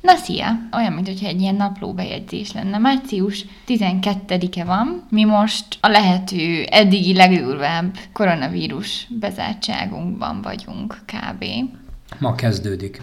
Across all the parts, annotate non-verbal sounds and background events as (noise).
Na szia! Olyan, mintha egy ilyen naplóbejegyzés lenne. Március 12-e van. Mi most a lehető eddigi legdurvább koronavírus bezártságunkban vagyunk kb. Ma kezdődik.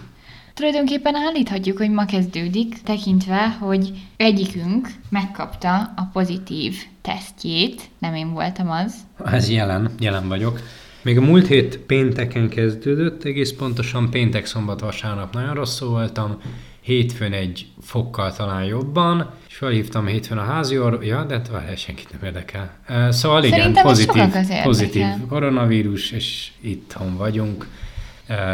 Tulajdonképpen állíthatjuk, hogy ma kezdődik, tekintve, hogy egyikünk megkapta a pozitív tesztjét, nem én voltam az. Ez jelen, jelen vagyok. Még a múlt hét pénteken kezdődött, egész pontosan péntek, szombat, vasárnap nagyon rosszul voltam, hétfőn egy fokkal talán jobban, és felhívtam hétfőn a házi or... Ja, de várj, senkit nem érdekel. Szóval igen, Szerintem pozitív, pozitív koronavírus, és itthon vagyunk.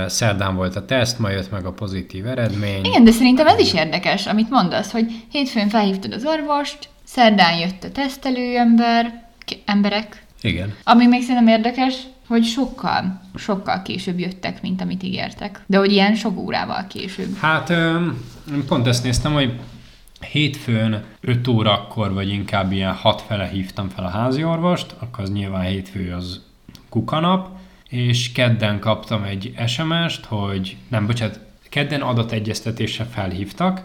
Szerdán volt a teszt, ma jött meg a pozitív eredmény. Igen, de szerintem ez is érdekes, amit mondasz, hogy hétfőn felhívtad az orvost, szerdán jött a tesztelő ember, emberek, Igen. ami még szerintem érdekes, hogy sokkal, sokkal később jöttek, mint amit ígértek. De hogy ilyen sok órával később. Hát pont ezt néztem, hogy hétfőn 5 órakor, vagy inkább ilyen 6 fele hívtam fel a házi orvost, akkor az nyilván hétfő az kukanap, és kedden kaptam egy SMS-t, hogy nem, bocsánat, kedden adategyeztetésre felhívtak,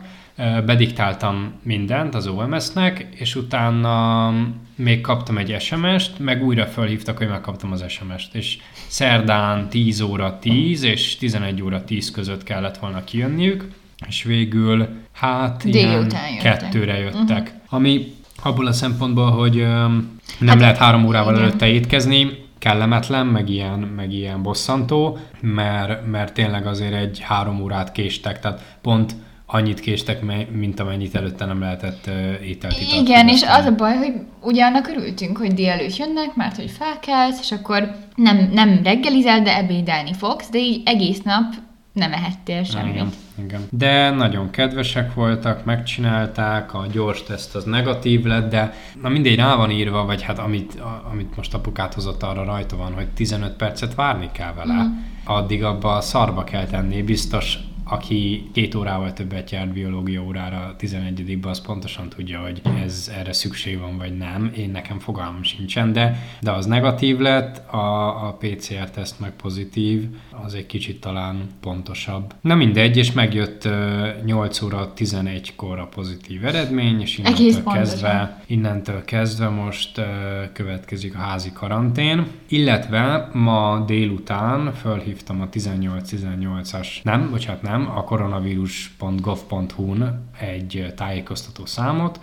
bediktáltam mindent az OMS-nek, és utána még kaptam egy SMS-t, meg újra felhívtak, hogy megkaptam az SMS-t, és szerdán 10 óra 10 és 11 óra 10 között kellett volna kijönniük, és végül hát ilyen kettőre jöttek. Uh-huh. Ami abból a szempontból, hogy nem Hát, lehet három órával igen. előtte étkezni, kellemetlen, meg ilyen, meg ilyen bosszantó, mert, mert tényleg azért egy három órát késtek, tehát pont annyit késtek, mint amennyit előtte nem lehetett ö, ételt italt Igen, és az a baj, hogy ugye annak örültünk, hogy délelőtt jönnek, mert hogy felkelsz, és akkor nem, nem reggelizel, de ebédelni fogsz, de így egész nap nem ehettél semmit. Igen, igen. De nagyon kedvesek voltak, megcsinálták, a gyors teszt az negatív lett, de na mindegy, rá van írva, vagy hát amit, a, amit most apukát hozott arra rajta van, hogy 15 percet várni kell vele. Mhm. Addig abba a szarba kell tenni, biztos aki két órával többet járt biológia órára a 11 az pontosan tudja, hogy ez erre szükség van, vagy nem. Én nekem fogalmam sincsen, de, de az negatív lett, a, a PCR-teszt meg pozitív, az egy kicsit talán pontosabb. Na mindegy, és megjött ö, 8 óra 11-kor a pozitív eredmény, és Egész innentől pontosan. kezdve, innentől kezdve most következik a házi karantén, illetve ma délután fölhívtam a 1818-as, nem, bocsánat, nem, a koronavírus.gov.hu-n egy tájékoztató számot,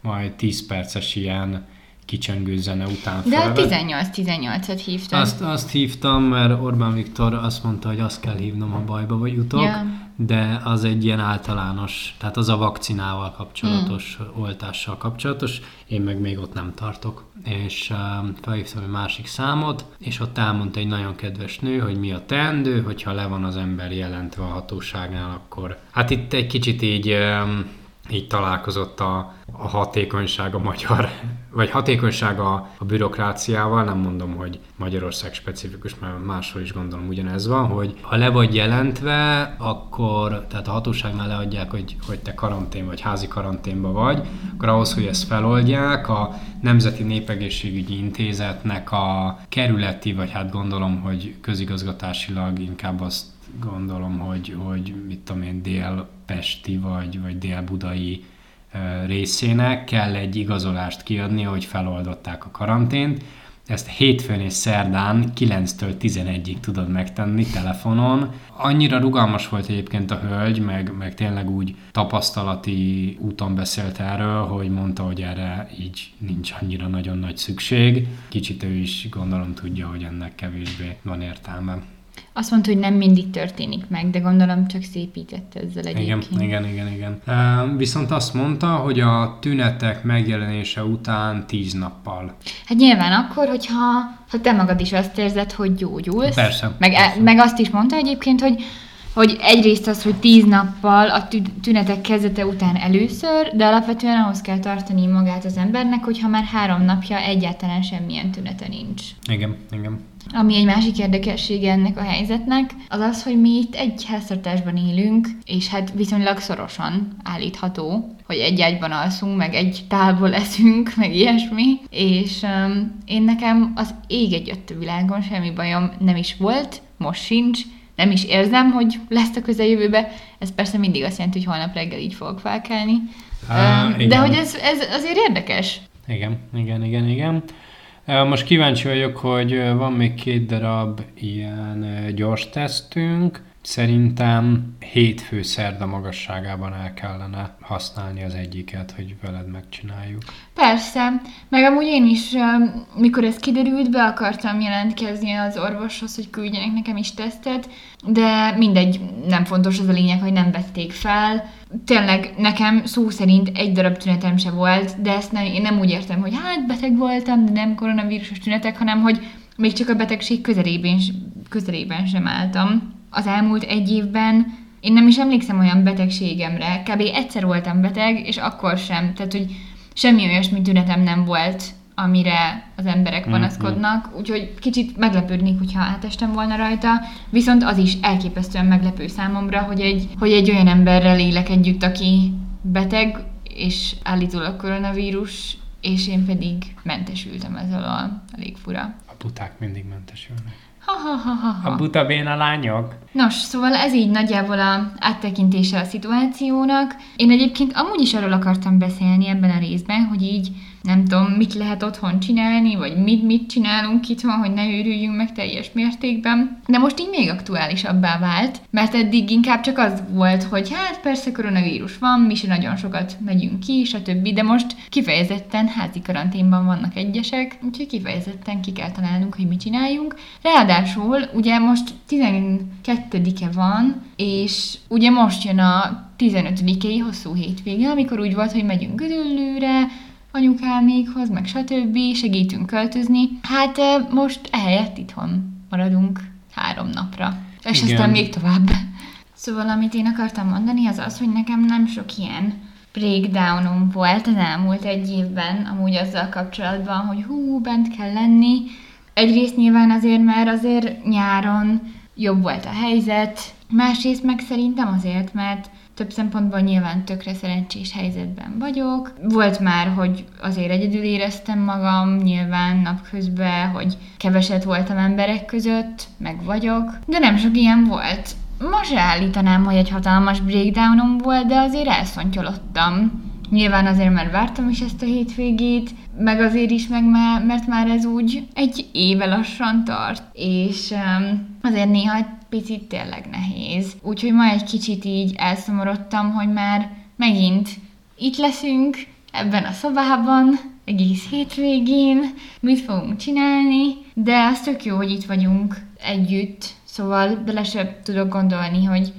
majd 10 perces ilyen kicsengő zene után De a felvett. 18-18-et hívtam. Azt, azt hívtam, mert Orbán Viktor azt mondta, hogy azt kell hívnom, ha bajba vagy jutok, Ja. de az egy ilyen általános, tehát az a vakcinával kapcsolatos, hmm. oltással kapcsolatos, én meg még ott nem tartok. És um, felhívtam egy másik számot, és ott elmondta egy nagyon kedves nő, hogy mi a teendő, hogyha le van az ember jelentve a hatóságnál, akkor hát itt egy kicsit így um, így találkozott a, a hatékonyság a magyar, vagy hatékonyság a, a bürokráciával, nem mondom, hogy Magyarország specifikus, mert máshol is gondolom ugyanez van, hogy ha le vagy jelentve, akkor, tehát a hatóságnál leadják, hogy, hogy te karantén vagy házi karanténba vagy, akkor ahhoz, hogy ezt feloldják, a Nemzeti Népegészségügyi Intézetnek a kerületi, vagy hát gondolom, hogy közigazgatásilag inkább azt gondolom, hogy, hogy mit tudom én, dél-pesti vagy, vagy dél-budai részének kell egy igazolást kiadni, hogy feloldották a karantént. Ezt hétfőn és szerdán 9-től 11-ig tudod megtenni telefonon. Annyira rugalmas volt egyébként a hölgy, meg, meg tényleg úgy tapasztalati úton beszélt erről, hogy mondta, hogy erre így nincs annyira nagyon nagy szükség. Kicsit ő is gondolom tudja, hogy ennek kevésbé van értelme. Azt mondta, hogy nem mindig történik meg, de gondolom csak szépített ezzel Igen, egyébként. igen, igen, igen. Uh, viszont azt mondta, hogy a tünetek megjelenése után 10 nappal. Hát nyilván akkor, hogyha ha te magad is azt érzed, hogy gyógyulsz. Persze, Meg, e- persze. meg azt is mondta egyébként, hogy hogy egyrészt az, hogy tíz nappal a tü- tünetek kezdete után először, de alapvetően ahhoz kell tartani magát az embernek, hogyha már három napja egyáltalán semmilyen tünete nincs. Igen, igen. Ami egy másik érdekessége ennek a helyzetnek, az az, hogy mi itt egy háztartásban élünk, és hát viszonylag szorosan állítható, hogy egy ágyban alszunk, meg egy tálból eszünk, meg ilyesmi, és um, én nekem az ég egy a világon semmi bajom nem is volt, most sincs, nem is érzem, hogy lesz a közeljövőbe. Ez persze mindig azt jelenti, hogy holnap reggel így fogok felkelni. Á, Ö, De igen. hogy ez, ez azért érdekes. Igen, igen, igen, igen. Most kíváncsi vagyok, hogy van még két darab ilyen gyors tesztünk. Szerintem hétfő szerda magasságában el kellene használni az egyiket, hogy veled megcsináljuk. Persze, meg amúgy én is, mikor ez kiderült, be akartam jelentkezni az orvoshoz, hogy küldjenek nekem is tesztet, de mindegy, nem fontos az a lényeg, hogy nem vették fel. Tényleg nekem szó szerint egy darab tünetem se volt, de ezt nem, én nem úgy értem, hogy hát beteg voltam, de nem koronavírusos tünetek, hanem hogy még csak a betegség közelében, közelében sem álltam. Az elmúlt egy évben én nem is emlékszem olyan betegségemre, kb. egyszer voltam beteg, és akkor sem. Tehát, hogy semmi olyasmi tünetem nem volt, amire az emberek panaszkodnak, úgyhogy kicsit meglepődnék, hogyha átestem volna rajta, viszont az is elképesztően meglepő számomra, hogy egy, hogy egy olyan emberrel élek együtt, aki beteg, és állítólag koronavírus, és én pedig mentesültem ez alól. Elég fura. A buták mindig mentesülnek. Ha, ha, ha, ha, ha. A buta béna lányok? Nos, szóval ez így nagyjából a áttekintése a szituációnak. Én egyébként amúgy is arról akartam beszélni ebben a részben, hogy így nem tudom, mit lehet otthon csinálni, vagy mit, mit csinálunk itthon, hogy ne őrüljünk meg teljes mértékben. De most így még aktuálisabbá vált, mert eddig inkább csak az volt, hogy hát persze koronavírus van, mi se nagyon sokat megyünk ki, stb. De most kifejezetten házi karanténban vannak egyesek, úgyhogy kifejezetten ki kell találnunk, hogy mit csináljunk. Ráadásul ugye most 12-e van, és ugye most jön a 15-i hosszú hétvége, amikor úgy volt, hogy megyünk Gödöllőre, anyukámékhoz, meg stb. segítünk költözni. Hát most ehelyett itthon maradunk három napra. És Igen. aztán még tovább. Szóval amit én akartam mondani, az az, hogy nekem nem sok ilyen breakdownom volt az elmúlt egy évben, amúgy azzal kapcsolatban, hogy hú, bent kell lenni. Egyrészt nyilván azért, mert azért nyáron jobb volt a helyzet, másrészt meg szerintem azért, mert több szempontból nyilván tökre szerencsés helyzetben vagyok. Volt már, hogy azért egyedül éreztem magam, nyilván napközben, hogy keveset voltam emberek között, meg vagyok, de nem sok ilyen volt. Ma se állítanám, hogy egy hatalmas breakdownom volt, de azért elszontyolottam. Nyilván azért, mert vártam is ezt a hétvégét, meg azért is, meg mert már ez úgy egy éve lassan tart, és um, azért néha picit tényleg nehéz. Úgyhogy ma egy kicsit így elszomorodtam, hogy már megint itt leszünk, ebben a szobában, egész hétvégén, mit fogunk csinálni, de az tök jó, hogy itt vagyunk együtt, szóval bele sem tudok gondolni, hogy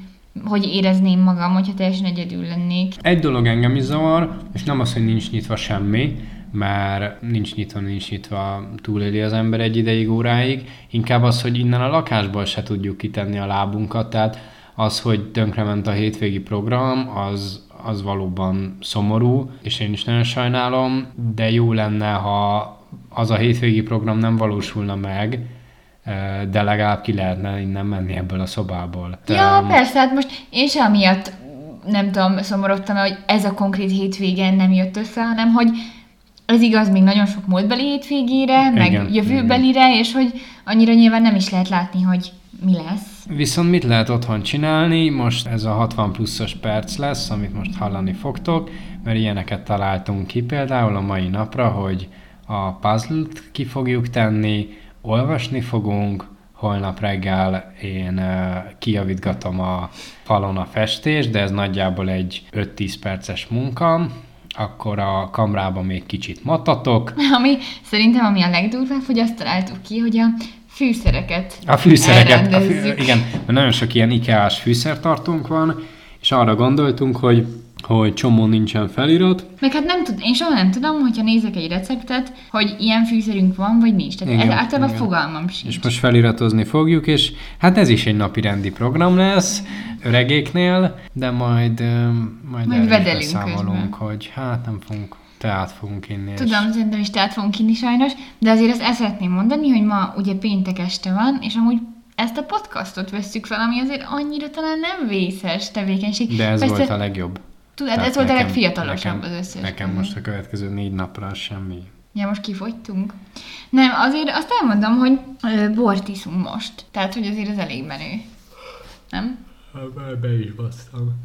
hogy érezném magam, hogyha teljesen egyedül lennék. Egy dolog engem is zavar, és nem az, hogy nincs nyitva semmi, mert nincs nyitva, nincs nyitva, túléli az ember egy ideig, óráig, inkább az, hogy innen a lakásból se tudjuk kitenni a lábunkat, tehát az, hogy tönkrement a hétvégi program, az, az valóban szomorú, és én is nagyon sajnálom, de jó lenne, ha az a hétvégi program nem valósulna meg, de legalább ki lehetne innen menni ebből a szobából. Ja, Em, persze, hát most én sem amiatt nem tudom, szomorodtam, hogy ez a konkrét hétvége nem jött össze, hanem hogy ez igaz még nagyon sok múltbeli hétvégére, meg Igen, jövőbelire, és hogy annyira nyilván nem is lehet látni, hogy mi lesz. Viszont mit lehet otthon csinálni? Most ez a 60 pluszos perc lesz, amit most hallani fogtok, mert ilyeneket találtunk ki például a mai napra, hogy a puzzle-t ki fogjuk tenni, olvasni fogunk, holnap reggel én uh, kijavítgatom a falon a festést, de ez nagyjából egy 5-10 perces munka, akkor a kamrában még kicsit matatok, Ami szerintem ami a legdurvább, hogy azt találtuk ki, hogy a fűszereket A fűszereket, a fű, igen, mert nagyon sok ilyen IKEA-s fűszertartónk van, és arra gondoltunk, hogy, hogy csomó nincsen felirat, Meg hát nem tud, én soha nem tudom, hogyha nézek egy receptet, hogy ilyen fűszerünk van, vagy nincs. Tehát Igen, ez általában igen. fogalmam sincs. és most feliratozni fogjuk, és hát ez is egy napi rendi program lesz, öregéknél, de majd, majd, Majd beszámolunk, közben. hogy hát nem fogunk, teát fogunk inni. és- Tudom, szerintem is tehát fogunk inni sajnos, de azért azt el szeretném mondani, hogy ma ugye péntek este van, és amúgy ezt a podcastot vesszük fel, ami azért annyira talán nem vészes tevékenység. De ez Persze, volt a legjobb. Tudod, Tehát ez volt a legfiatalosabb az összes. Nekem most a következő négy napra semmi. Ja, most kifogytunk. Nem, azért azt elmondom, hogy ö, bort iszunk most. Tehát, hogy azért ez elég menő. Nem? Hát, Be is basztam.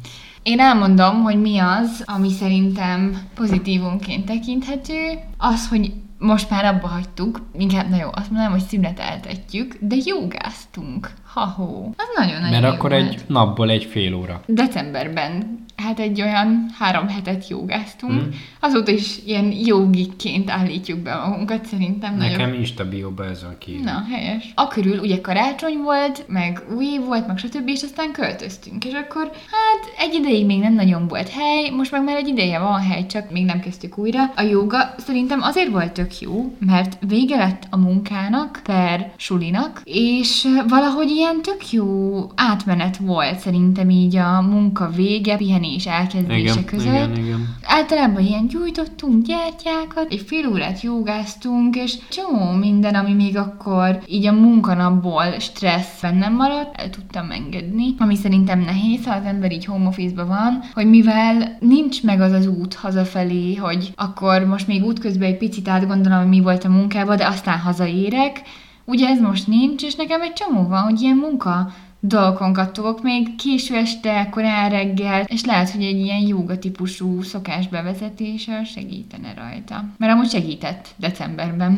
Én elmondom, hogy mi az, ami szerintem pozitívunként tekinthető. Az, hogy most már abba hagytuk, inkább, na jó, azt mondanám, hogy szüneteltetjük, de jogáztunk. Ha-hó. Az nagyon-nagyon Mert jó akkor volt. egy napból egy fél óra. Decemberben, hát egy olyan három hetet jogáztunk. Mm. Azóta is ilyen jogikként állítjuk be magunkat, szerintem Nekem Insta bióba ez van ki. Na, helyes. Akörül ugye karácsony volt, meg új év volt, meg stb. és aztán költöztünk. És akkor hát egy ideig még nem nagyon volt hely, most meg már egy ideje van hely, csak még nem kezdtük újra. A joga szerintem azért volt tök jó, mert vége lett a munkának per sulinak, és valahogy ilyen tök jó átmenet volt szerintem így a munka vége, pihenés elkezdése igen, között. igen, igen. Általában ilyen gyújtottunk gyertyákat, egy fél órát jogáztunk, és csomó minden, ami még akkor így a munkanapból stressz bennem maradt, el tudtam engedni. Ami szerintem nehéz, ha az ember így home office van, hogy mivel nincs meg az az út hazafelé, hogy akkor most még útközben egy picit átgondolom, hogy mi volt a munkában, de aztán hazaérek, Ugye ez most nincs, és nekem egy csomó van, hogy ilyen munka dolgokon kattogok még késő este, korán reggel, és lehet, hogy egy ilyen jóga típusú szokás bevezetése segítene rajta. Mert amúgy segített decemberben.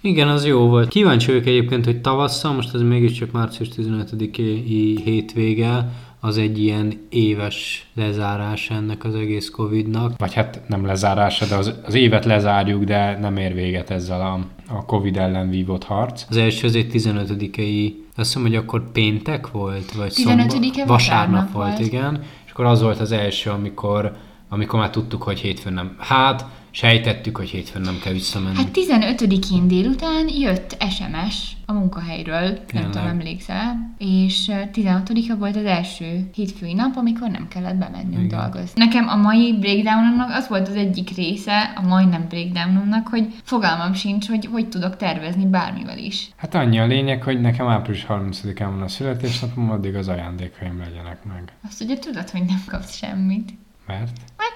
Igen, az jó volt. Kíváncsi vagyok egyébként, hogy tavasszal, most ez mégiscsak március 15-i hétvége, az egy ilyen éves lezárás ennek az egész Covid-nak. Vagy hát nem lezárása, de az, az évet lezárjuk, de nem ér véget ezzel a, a Covid ellen vívott harc. Az első az egy 15-i, azt hiszem, hogy akkor péntek volt, vagy 15-e vasárnap, vasárnap volt, volt. igen. És akkor az volt az első, amikor, amikor már tudtuk, hogy hétfőn nem. Hát, sejtettük, hogy hétfőn nem kell visszamenni. Hát 15-én délután jött SMS a munkahelyről, nem Tényleg. tudom, emlékszel, és ö, 16-a volt az első hétfői nap, amikor nem kellett bemennünk Igen. dolgozni. Nekem a mai breakdownomnak az volt az egyik része, a majdnem breakdownomnak, hogy fogalmam sincs, hogy hogy tudok tervezni bármivel is. Hát annyi a lényeg, hogy nekem április 30-án van a születésnapom, addig az ajándékaim legyenek meg. Azt ugye tudod, hogy nem kapsz semmit. Mert?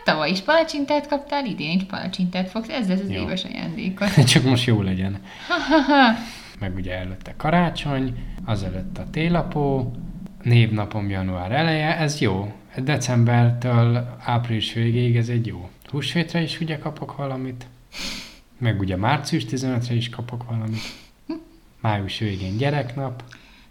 Tavaly is palacsintát kaptál, idén is palacsintát fogsz, ez lesz az Jó. éves ajándékot. (laughs) Csak most jó legyen. Meg ugye előtte karácsony, azelőtt a télapó, névnapom január eleje, ez jó. Decembertől április végéig ez egy jó. Húsvétre is ugye kapok valamit, meg ugye március 15-re is kapok valamit. Május végén gyereknap,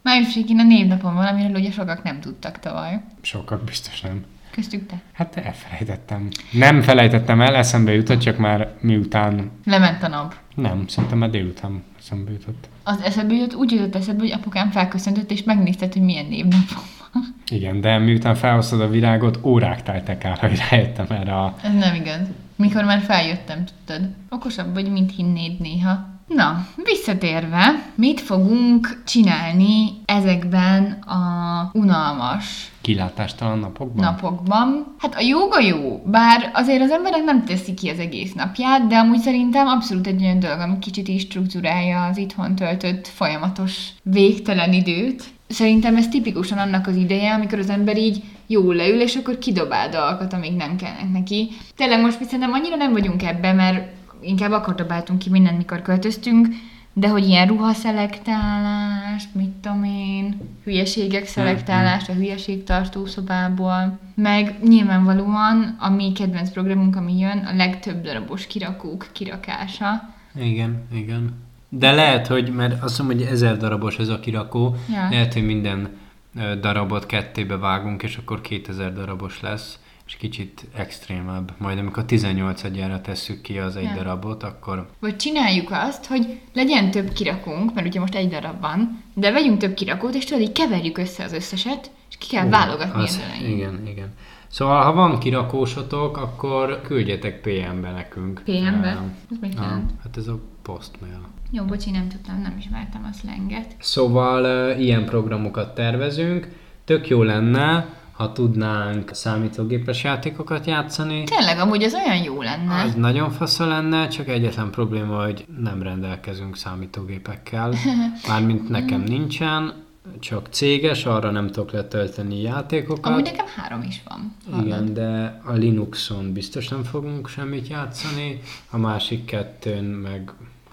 Május végén a névnapom van, amiről ugye sokak nem tudtak tavaly. sokak biztos nem. Köztük te. Hát elfelejtettem. Nem felejtettem el, eszembe jutott, csak már miután... Lement a nap. Nem, szerintem már délután eszembe jutott. Az eszedbe jut, úgy jutott eszedbe, hogy apukám felköszöntött, és megnézted, hogy milyen névnapom van. Igen, de miután felhoztad a virágot, órák teltek el, hogy rájöttem erre a... Ez nem igaz. Mikor már feljöttem, tudtad. Okosabb vagy, mint hinnéd néha. Na, visszatérve, mit fogunk csinálni ezekben a unalmas Kilátástalan napokban? napokban. Hát a joga jó, bár azért az emberek nem teszi ki az egész napját, de amúgy szerintem abszolút egy olyan dolog, ami kicsit is struktúrálja az itthon töltött folyamatos végtelen időt. Szerintem ez tipikusan annak az ideje, amikor az ember így jól leül, és akkor kidobál dolgokat, amíg nem kellnek neki. Tényleg most mi szerintem annyira nem vagyunk ebben, mert inkább akkor dobáltunk ki mindent, mikor költöztünk, de hogy ilyen ruhaszelektálás, mit tudom én, hülyeségek szelektálást a hülyeségtartó szobából, meg nyilvánvalóan a mi kedvenc programunk, ami jön, a legtöbb darabos kirakók kirakása. Igen, igen. De lehet, hogy, mert azt mondom, hogy ezer darabos ez a kirakó, Ja. lehet, hogy minden darabot kettébe vágunk, és akkor 2000 darabos lesz, és kicsit extrémebb. Majd amikor 18 egyára tesszük ki az egy Ja. darabot, akkor Vagy csináljuk azt, hogy legyen több kirakónk, mert ugye most egy darab van, de vegyünk több kirakót, és tudod, így keverjük össze az összeset, és ki kell Ó, válogatni az. Igen, igen. Szóval, ha van kirakósotok, akkor küldjetek PM-be nekünk. PM-be? Ez jelent? hát ez a postmail. Jó, bocsi, nem tudtam, nem ismertem a slanget. Szóval ö, ilyen programokat tervezünk. Tök jó lenne, ha tudnánk számítógépes játékokat játszani. Tényleg, amúgy az olyan jó lenne. Az nagyon fasza lenne, csak egyetlen probléma, hogy nem rendelkezünk számítógépekkel. (laughs) Mármint nekem nincsen, csak céges, arra nem tudok letölteni játékokat. Amúgy nekem három is van. Igen, de a Linuxon biztos nem fogunk semmit játszani, a másik kettőn meg...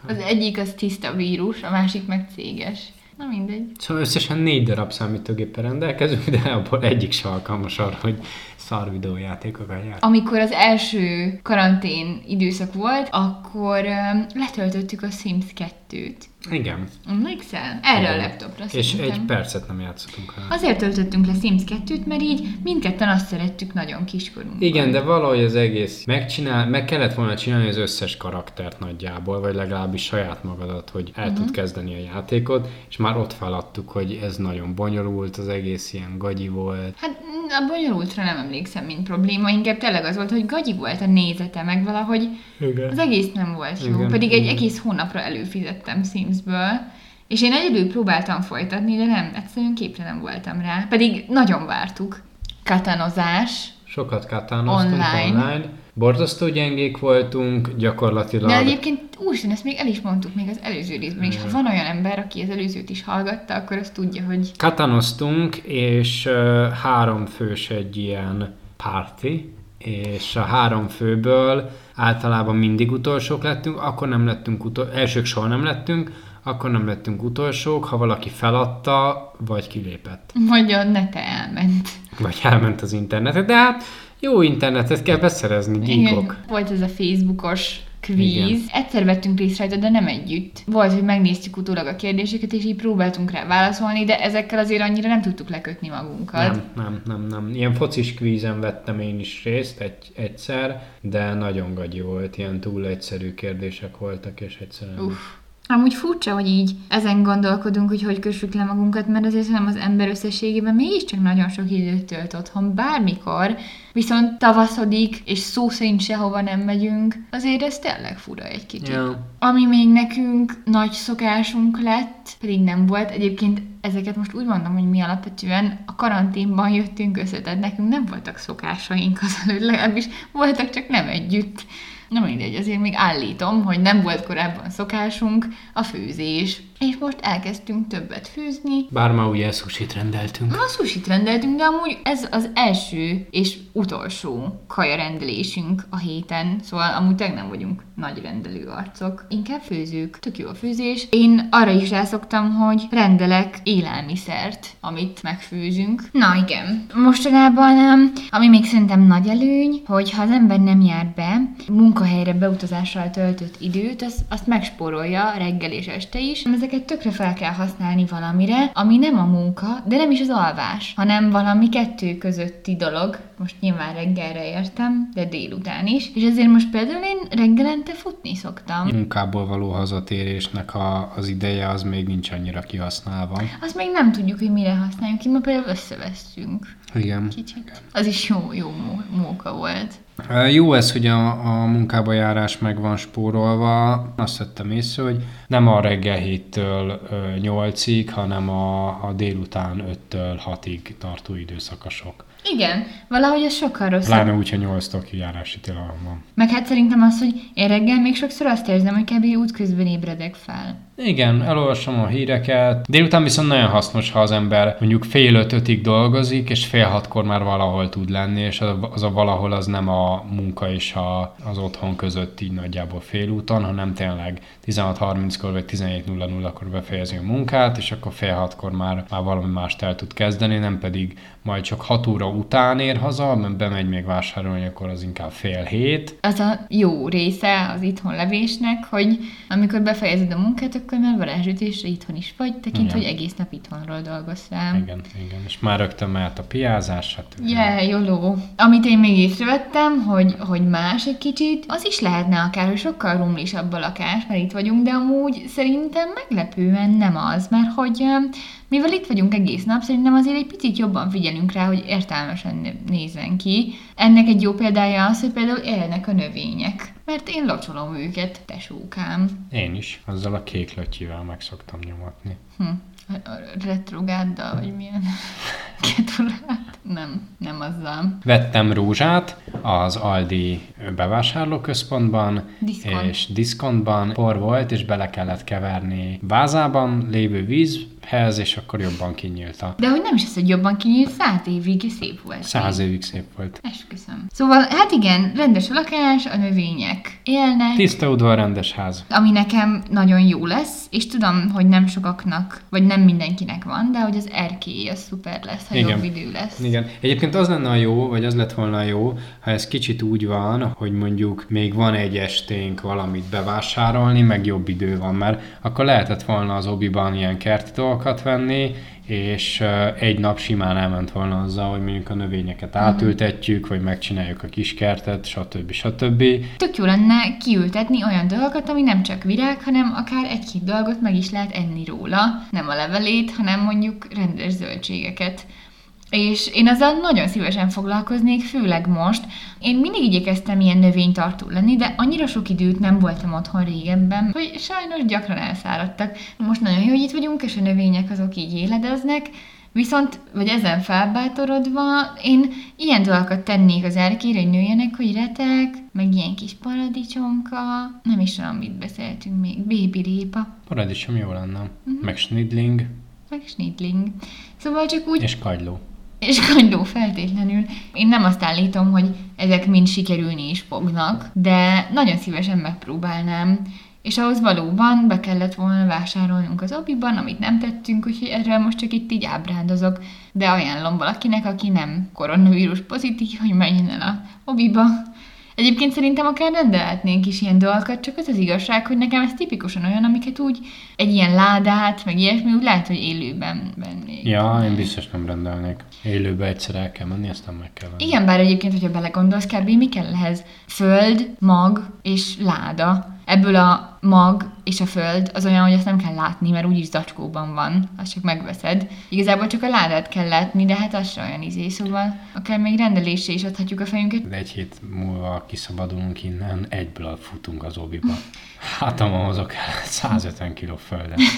Az egyik az tiszta vírus, a másik meg céges. Na mindegy. Szóval összesen négy darab számítógéppel rendelkezünk, de abból egyik se alkalmas arra, hogy szar videójátékokat jár. Amikor az első karantén időszak volt, akkor um, letöltöttük a Sims 2-t. Igen. Emlékszel? Erre a Igen. laptopra És szerintem. egy percet nem játszottunk rá. Azért töltöttünk le Sims 2-t, mert így mindketten azt szerettük nagyon kiskorunk. Igen, de valahogy az egész megcsinál, meg kellett volna csinálni az összes karaktert nagyjából, vagy legalábbis saját magadat, hogy el uh-huh. tud kezdeni a játékot, és már ott feladtuk, hogy ez nagyon bonyolult, az egész ilyen gagyi volt. Hát mm, a bonyolultra nem emlékszem, mint probléma, inkább tényleg az volt, hogy gagyi volt a nézete, meg valahogy Igen. az egész nem volt jó. Igen, Pedig egy igen. egész hónapra előfizettem Simsből, és én egyedül próbáltam folytatni, de nem, egyszerűen képtelen voltam rá. Pedig nagyon vártuk. Katanozás. Sokat katánoztunk Online. online. Borzasztó gyengék voltunk, gyakorlatilag... De egyébként úristen, ezt még el is mondtuk még az előző részben is. Ha van olyan ember, aki az előzőt is hallgatta, akkor azt tudja, hogy Katanoztunk, és uh, három fős egy ilyen party, és a három főből általában mindig utolsók lettünk, akkor nem lettünk utol- elsők soha nem lettünk, akkor nem lettünk utolsók, ha valaki feladta, vagy kilépett, vagy a nete elment. vagy elment az internetet, de hát jó internetet kell beszerezni, gyíkok. Volt ez a Facebookos kvíz. Igen. Egyszer vettünk részt rajta, de nem együtt. Volt, hogy megnéztük utólag a kérdéseket, és így próbáltunk rá válaszolni, de ezekkel azért annyira nem tudtuk lekötni magunkat. Nem, nem, nem, nem. Ilyen focis kvízen vettem én is részt egy, egyszer, de nagyon gagyi volt, ilyen túl egyszerű kérdések voltak, és egyszerűen... Uff. Amúgy furcsa, hogy így ezen gondolkodunk, hogy hogy kössük le magunkat, mert azért nem az ember összességében mégiscsak nagyon sok időt tölt otthon, bármikor, viszont tavaszodik, és szó szerint sehova nem megyünk, azért ez tényleg fura egy kicsit. Ja. Ami még nekünk nagy szokásunk lett, pedig nem volt, egyébként ezeket most úgy mondom, hogy mi alapvetően a karanténban jöttünk össze, tehát nekünk nem voltak szokásaink azelőtt, legalábbis voltak, csak nem együtt. Na mindegy, azért még állítom, hogy nem volt korábban szokásunk a főzés, és most elkezdtünk többet főzni. Bár már ugye sushit rendeltünk. Ma sushit rendeltünk, de amúgy ez az első és utolsó kaja rendelésünk a héten, szóval amúgy tényleg nem vagyunk nagy rendelő arcok. Inkább főzők. Tök jó a főzés. Én arra is rászoktam, hogy rendelek élelmiszert, amit megfőzünk. Na igen. Mostanában, ami még szerintem nagy előny, hogy ha az ember nem jár be, munkahelyre beutazással töltött időt, az, azt megspórolja reggel és este is. Ezeket tökre fel kell használni valamire, ami nem a munka, de nem is az alvás, hanem valami kettő közötti dolog. Most nyilván reggelre értem, de délután is. És ezért most például én reggelente futni szoktam. Munkából való hazatérésnek a, az ideje az még nincs annyira kihasználva. Azt még nem tudjuk, hogy mire használjuk ki, ma például összeveszünk. Igen. Kicsit. Az is jó, jó mó- móka volt. Jó ez, hogy a, a munkába járás meg van spórolva. Azt vettem észre, hogy nem a reggel 7-től 8-ig, hanem a, a délután 5-től 6-ig tartó időszakosok. Igen, valahogy ez sokkal rosszabb. Pláne úgy, hogy 8-tól kijárási tilalom van. Meg hát szerintem az, hogy én reggel még sokszor azt érzem, hogy kb. útközben ébredek fel. Igen, elolvasom a híreket. Délután viszont nagyon hasznos, ha az ember mondjuk fél ötötig dolgozik, és fél hatkor már valahol tud lenni, és az a, az a valahol az nem a munka és a, az otthon között így nagyjából félúton, hanem tényleg 16.30-kor vagy 17.00-kor befejezi a munkát, és akkor fél hatkor már, már valami mást el tud kezdeni, nem pedig majd csak 6 óra után ér haza, mert bemegy még vásárolni, akkor az inkább fél hét. Az a jó része az itthon levésnek, hogy amikor befejezed a munkát, akkor már varázsütésre itthon is vagy, tekint, Igen. hogy egész nap itthonról dolgoztál. Igen, igen. És már rögtön mehet a piázás, hát Yeah, jóló. Amit én még észrevettem, hogy, hogy más egy kicsit, az is lehetne akár, hogy sokkal rumlisabb a lakás, mert itt vagyunk, de amúgy szerintem meglepően nem az, mert hogy mivel itt vagyunk egész nap, szerintem azért egy picit jobban figyelünk rá, hogy értelmesen né- nézzen ki. Ennek egy jó példája az, hogy például élnek a növények. Mert én locsolom őket, tesókám. Én is. Azzal a kék lötyivel meg szoktam nyomatni. Hm. A- Retrogáddal, vagy milyen (laughs) ketulát? Nem, nem azzal. Vettem rózsát az Aldi bevásárlóközpontban, Diszkont. és diszkontban por volt, és bele kellett keverni vázában lévő víz, hez, és akkor jobban kinyílt a De hogy nem is az, hogy jobban kinyílt, száz évig szép volt. száz évig szép volt. Esküszöm. Szóval, hát igen, rendes a lakás, a növények élnek, Tiszta udvar, rendes ház. ami nekem nagyon jó lesz, és tudom, hogy nem sokaknak, vagy nem mindenkinek van, de hogy az erkély az szuper lesz, ha Igen. jobb idő lesz. Igen. Egyébként az lenne a jó, vagy az lett volna a jó, ha ez kicsit úgy van, hogy mondjuk még van egy esténk valamit bevásárolni, meg jobb idő van, mert akkor lehetett volna az obiban ilyen kerti dolgokat venni, és egy nap simán elment volna azzal, hogy mondjuk a növényeket átültetjük, vagy megcsináljuk a kis kertet, stb. stb. Tök jó lenne kiültetni olyan dolgokat, ami nem csak virág, hanem akár egy-két dolgot meg is lehet enni róla. Nem a levelét, hanem mondjuk rendes zöldségeket. És én azzal nagyon szívesen foglalkoznék, főleg most. Én mindig igyekeztem ilyen növénytartó lenni, de annyira sok időt nem voltam otthon régebben, hogy sajnos gyakran elszáradtak. Most nagyon jó, hogy itt vagyunk, és a növények azok így éledeznek, Viszont, vagy ezen felbátorodva, én ilyen dolgokat tennék az erkére, hogy nőjenek, hogy retek, meg ilyen kis paradicsomka, nem is tudom, mit beszéltünk még, bébi répa, Paradicsom jó lenne. Meg snidling meg snitling. Szóval csak úgy és kagyló. És kagyló feltétlenül. Én nem azt állítom, hogy ezek mind sikerülni is fognak, de nagyon szívesen megpróbálnám. És ahhoz valóban be kellett volna vásárolnunk az obiban, amit nem tettünk, úgyhogy erről most csak itt így ábrándozok. De ajánlom valakinek, aki nem koronavírus pozitív, hogy menjen el a obiba. Egyébként szerintem akár rendelhetnénk is ilyen dolgokat, csak az az igazság, hogy nekem ez tipikusan olyan, amiket úgy egy ilyen ládát, meg ilyesmi, úgy lehet, hogy élőben vennék. Ja, én biztos nem rendelnék. Élőbe egyszer el kell menni, aztán meg kell venni. Igen, bár egyébként, hogyha belegondolsz, kb. mi kell ehhez? Föld, mag és láda. Ebből a mag és a föld az olyan, hogy azt nem kell látni, mert úgyis zacskóban van, azt csak megveszed. Igazából csak a ládát kell látni, de hát az se olyan izé, szóval akár még rendelésre is adhatjuk a fejünket. De egy hét múlva kiszabadulunk innen, egyből futunk az obiba. Hát a hozok el 150 kg földet. (laughs)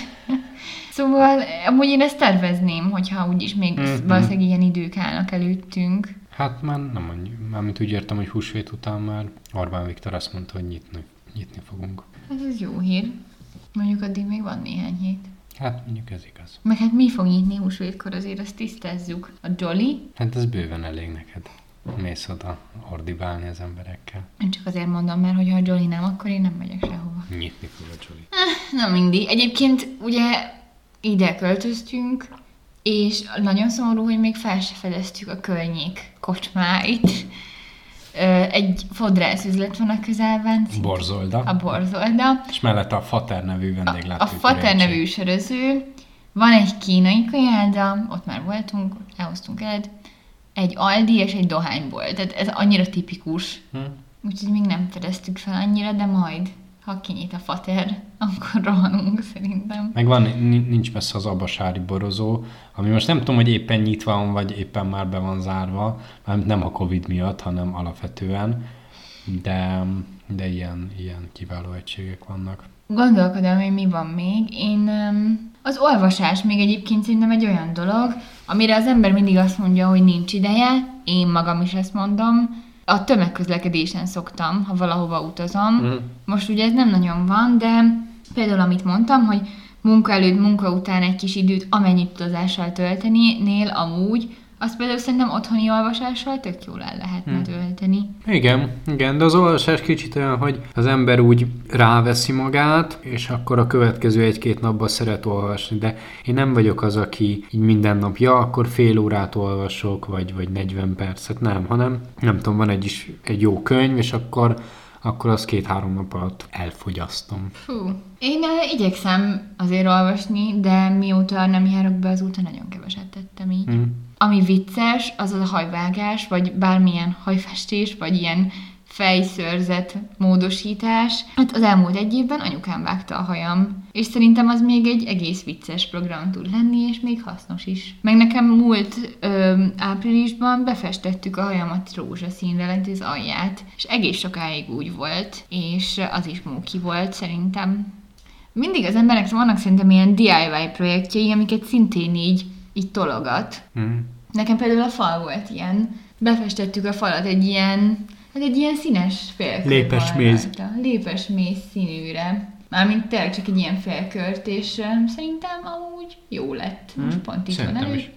Szóval amúgy én ezt tervezném, hogyha úgyis még Mhm. valószínűleg ilyen idők állnak előttünk. Hát már nem annyi. Mármint úgy értem, hogy húsvét után már Orbán Viktor azt mondta, hogy nyitni, nyitni fogunk. Hát ez jó hír. Mondjuk addig még van néhány hét. Hát mondjuk ez igaz. Meg hát mi fog nyitni húsvétkor, azért azt tisztázzuk. A Jolly, Hát ez bőven elég neked. Mész oda ordibálni az emberekkel. én csak azért mondom, mert hogyha a Jolly nem, akkor én nem megyek sehova. Nyitni fog a Jolly. Na mindig. Egyébként ugye ide költöztünk, és nagyon szomorú, hogy még fel se fedeztük a környék kocsmáit. Egy fodrászüzlet van a közelben. Borzolda. A Borzolda. És mellette a Fater nevű vendéglátó. A Fater nevű söröző. Van egy kínai kajáda, ott már voltunk, elhoztunk el. Egy Aldi és egy dohányból. Tehát ez annyira tipikus. Hm? Úgyhogy még nem fedeztük fel annyira, de majd, ha kinyit a fater, (laughs) akkor rohanunk szerintem. Meg van, ni- nincs messze az abasári borozó, ami most nem tudom, hogy éppen nyitva van, vagy éppen már be van zárva, mármint nem a Covid miatt, hanem alapvetően, de, de ilyen, ilyen kiváló egységek vannak. Gondolkodom, hogy mi van még. Én az olvasás még egyébként szerintem egy olyan dolog, amire az ember mindig azt mondja, hogy nincs ideje, én magam is ezt mondom. A tömegközlekedésen szoktam, ha valahova utazom. Mhm. Most ugye ez nem nagyon van, de például amit mondtam, hogy munka előtt, munka után egy kis időt amennyit utazással tölteni, nél amúgy, azt például szerintem otthoni olvasással tök jól el lehetne Hmm. tölteni. Igen, igen, de az olvasás kicsit olyan, hogy az ember úgy ráveszi magát, és akkor a következő egy-két napban szeret olvasni, de én nem vagyok az, aki így minden nap, ja, akkor fél órát olvasok, vagy, vagy 40 percet, nem, hanem nem tudom, van egy, is, egy jó könyv, és akkor, akkor az két-három nap alatt elfogyasztom. Fú. Én uh, igyekszem azért olvasni, de mióta nem járok be az úton, nagyon keveset tettem így. Mm. Ami vicces, az a hajvágás, vagy bármilyen hajfestés, vagy ilyen fejszörzet módosítás. Hát az elmúlt egy évben anyukám vágta a hajam, és szerintem az még egy egész vicces program tud lenni, és még hasznos is. Meg nekem múlt ö, áprilisban befestettük a hajamat rózsaszínre, lent az alját, és egész sokáig úgy volt, és az is móki volt szerintem. Mindig az emberek vannak szerintem ilyen DIY projektjei, amiket szintén így, így tologat. Mm. Nekem például a fal volt ilyen. Befestettük a falat egy ilyen, hát egy ilyen színes félkő. Lépes méz. rajta. Lépes méz színűre. Mármint tényleg csak egy ilyen félkört, és szerintem amúgy jó lett. Most Hmm, pont itt van szerintem is.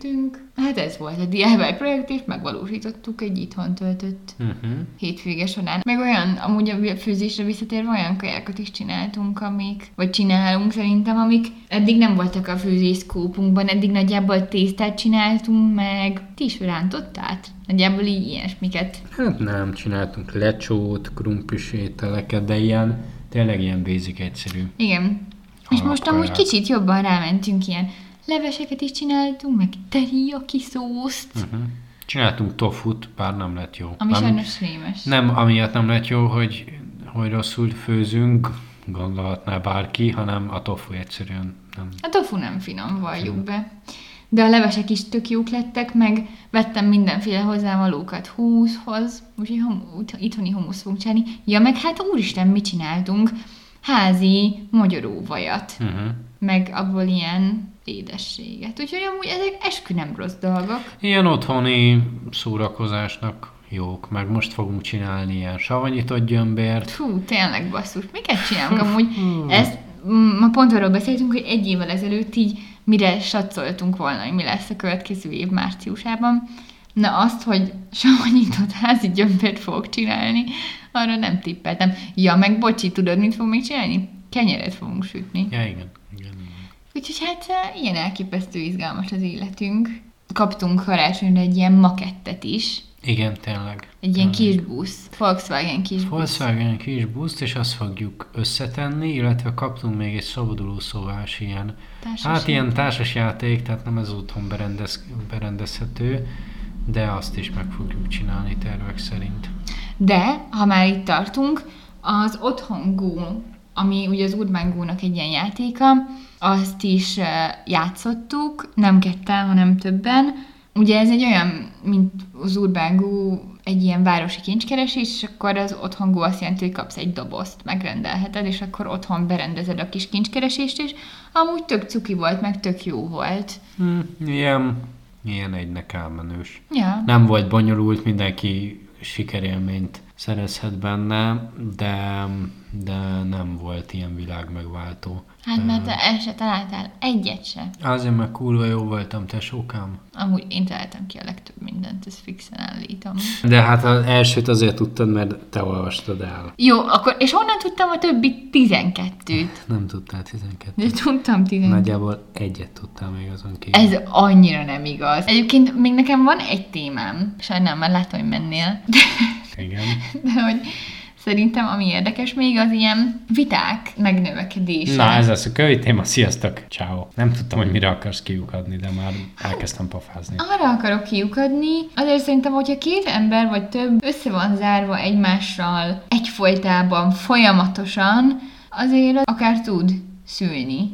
Hát ez volt a DIY projekt, és megvalósítottuk egy itthon töltött Uh-huh. hétvége során. Meg olyan, amúgy a főzésre visszatérve olyan kajákat is csináltunk, amik, vagy csinálunk szerintem, amik eddig nem voltak a főzészkópunkban, eddig nagyjából tésztát csináltunk, meg ti is rántottát? Nagyjából így ilyesmiket. Hát nem, csináltunk lecsót, krumplis ételeket, de ilyen, tényleg ilyen basic egyszerű. Igen. És most amúgy kicsit jobban rámentünk ilyen leveseket is csináltunk, meg teriyaki szószt, Uh-huh. Csináltunk tofut, bár nem lett jó. ami nem, sajnos rémes. nem amiatt nem lett jó, hogy, hogy rosszul főzünk, gondolhatná bárki, hanem a tofu egyszerűen nem. A tofu nem finom, valljuk be. De a levesek is tök jók lettek, meg vettem mindenféle hozzávalókat húszhoz, úgyhogy hom- itthoni humusz fogunk csinálni. Ja, meg hát úristen, mit csináltunk? Házi magyaróvajat, Uh-huh. meg abból ilyen édességet. Úgyhogy amúgy ezek eskü nem rossz dolgok. Ilyen otthoni szórakozásnak jók, meg most fogunk csinálni ilyen savanyított gyömbért. Fú, tényleg basszus, miket csinálunk amúgy? Ezt mm, ma pont arról beszéltünk, hogy egy évvel ezelőtt így mire satszoltunk volna, hogy mi lesz a következő év márciusában. Na azt, hogy savanyított házi gyömbért fogok csinálni, arra nem tippeltem. Ja, meg bocsi, tudod, mit fogunk még csinálni? Kenyeret fogunk sütni. Ja, igen. igen, igen. Úgyhogy hát ilyen elképesztő izgalmas az életünk. Kaptunk karácsonyra egy ilyen makettet is, Igen, tényleg. egy ilyen Tényleg. kis busz, Volkswagen kis busz. Volkswagen kis buszt, és azt fogjuk összetenni, illetve kaptunk még egy szabaduló szobás ilyen. Társas Hát ilyen játék. társasjáték, tehát nem ez otthon berendez, berendezhető, de azt is meg fogjuk csinálni tervek szerint. De, ha már itt tartunk, az Otthon Go, ami ugye az Urban Go-nak egy ilyen játéka, azt is uh, játszottuk, nem ketten, hanem többen. Ugye ez egy olyan, mint az Urban Go, egy ilyen városi kincskeresés, és akkor az Otthon Go azt jelenti, hogy kapsz egy dobozt, megrendelheted, és akkor otthon berendezed a kis kincskeresést is. Amúgy tök cuki volt, meg tök jó volt. Hm, ilyen, ilyen egynek elmenős. Ja. Nem volt bonyolult, mindenki sikerélményt szerezhet benne, de, de nem volt ilyen világ megváltó. Hát mert te el se találtál egyet se. Azért meg kurva jó voltam, tesókám. Amúgy én találtam ki a legtöbb mindent, ezt fixen állítom. De hát az elsőt azért tudtad, mert te olvastad el. Jó, akkor, és honnan tudtam a többi 12-t? Nem tudtál 12. De tudtam 12 Nagyjából egyet tudtál még azon kívül. Ez annyira nem igaz. Egyébként még nekem van egy témám, sajnálom, mert látom, hogy mennél, de, (laughs) Igen. (laughs) de hogy szerintem ami érdekes még az ilyen viták megnövekedése. Na, ez lesz a kövi téma. Sziasztok! Ciao. Nem tudtam, hogy mire akarsz kiukadni, de már elkezdtem pofázni. Arra akarok kiukadni, azért szerintem, hogyha két ember vagy több össze van zárva egymással egyfolytában, folyamatosan, azért az akár tud szülni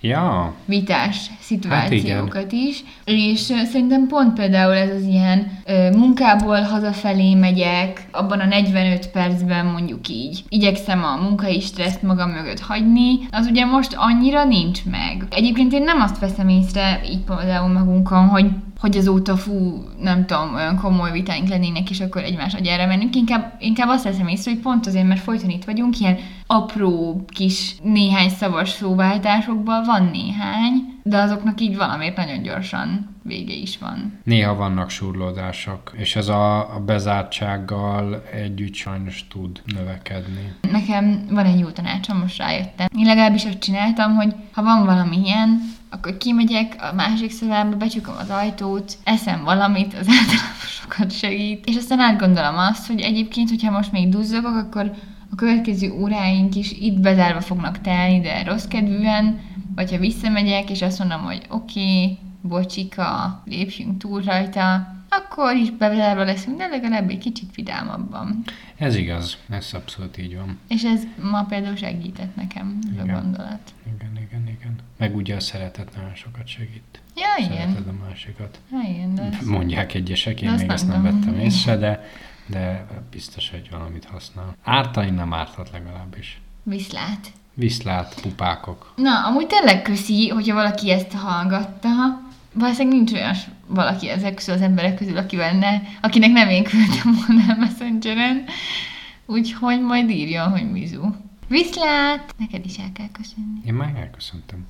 Ja, vitás szituációkat Hát is, és szerintem pont például ez az ilyen munkából hazafelé megyek, abban a 45 percben mondjuk így igyekszem a munkai stresszt magam mögött hagyni, az ugye most annyira nincs meg. Egyébként én nem azt veszem észre így például magunkon, hogy hogy azóta fú, nem tudom, olyan komoly vitáink lennének, és akkor egymás agyára mennünk. Inkább, inkább azt veszem észre, hogy pont azért, mert folyton itt vagyunk, ilyen apró kis néhány szavas szóváltásokban van néhány, de azoknak így valamiért nagyon gyorsan vége is van. néha vannak surlódások, és ez a, a bezártsággal együtt sajnos tud növekedni. Nekem van egy jó tanácsom, most rájöttem. Én legalábbis azt csináltam, hogy ha van valami ilyen, akkor kimegyek a másik szobába, becsukom az ajtót, eszem valamit, az (laughs) általában sokat segít. És aztán átgondolom azt, hogy egyébként, hogyha most még duzzogok, akkor a következő óráink is itt bezárva fognak telni, de rossz kedvűen, vagy ha visszamegyek, és azt mondom, hogy oké, okay, bocsika, lépjünk túl rajta, akkor is bezárva leszünk, de legalább egy kicsit vidámabban. Ez igaz, ez abszolút így van. És ez ma például segített nekem, ez a Igen. gondolat. Igen, igen, igen. Meg ugye a szeretet nagyon sokat segít. Ja, igen. Szereted a másikat. Ja, igen, de ez... Mondják egyesek, én De még ezt nem tudom. vettem észre, de, de biztos, hogy valamit használ. Ártani nem árthat legalábbis. Viszlát. Viszlát, pupákok. Na, amúgy tényleg köszi, hogyha valaki ezt hallgatta. Valószínűleg nincs olyan valaki ezek közül az emberek közül, akivel ne, akinek nem én küldtem volna Messengeren. Úgyhogy majd írjon, hogy mizu. Viszlát! Neked is el kell köszönni. Én már elköszöntem.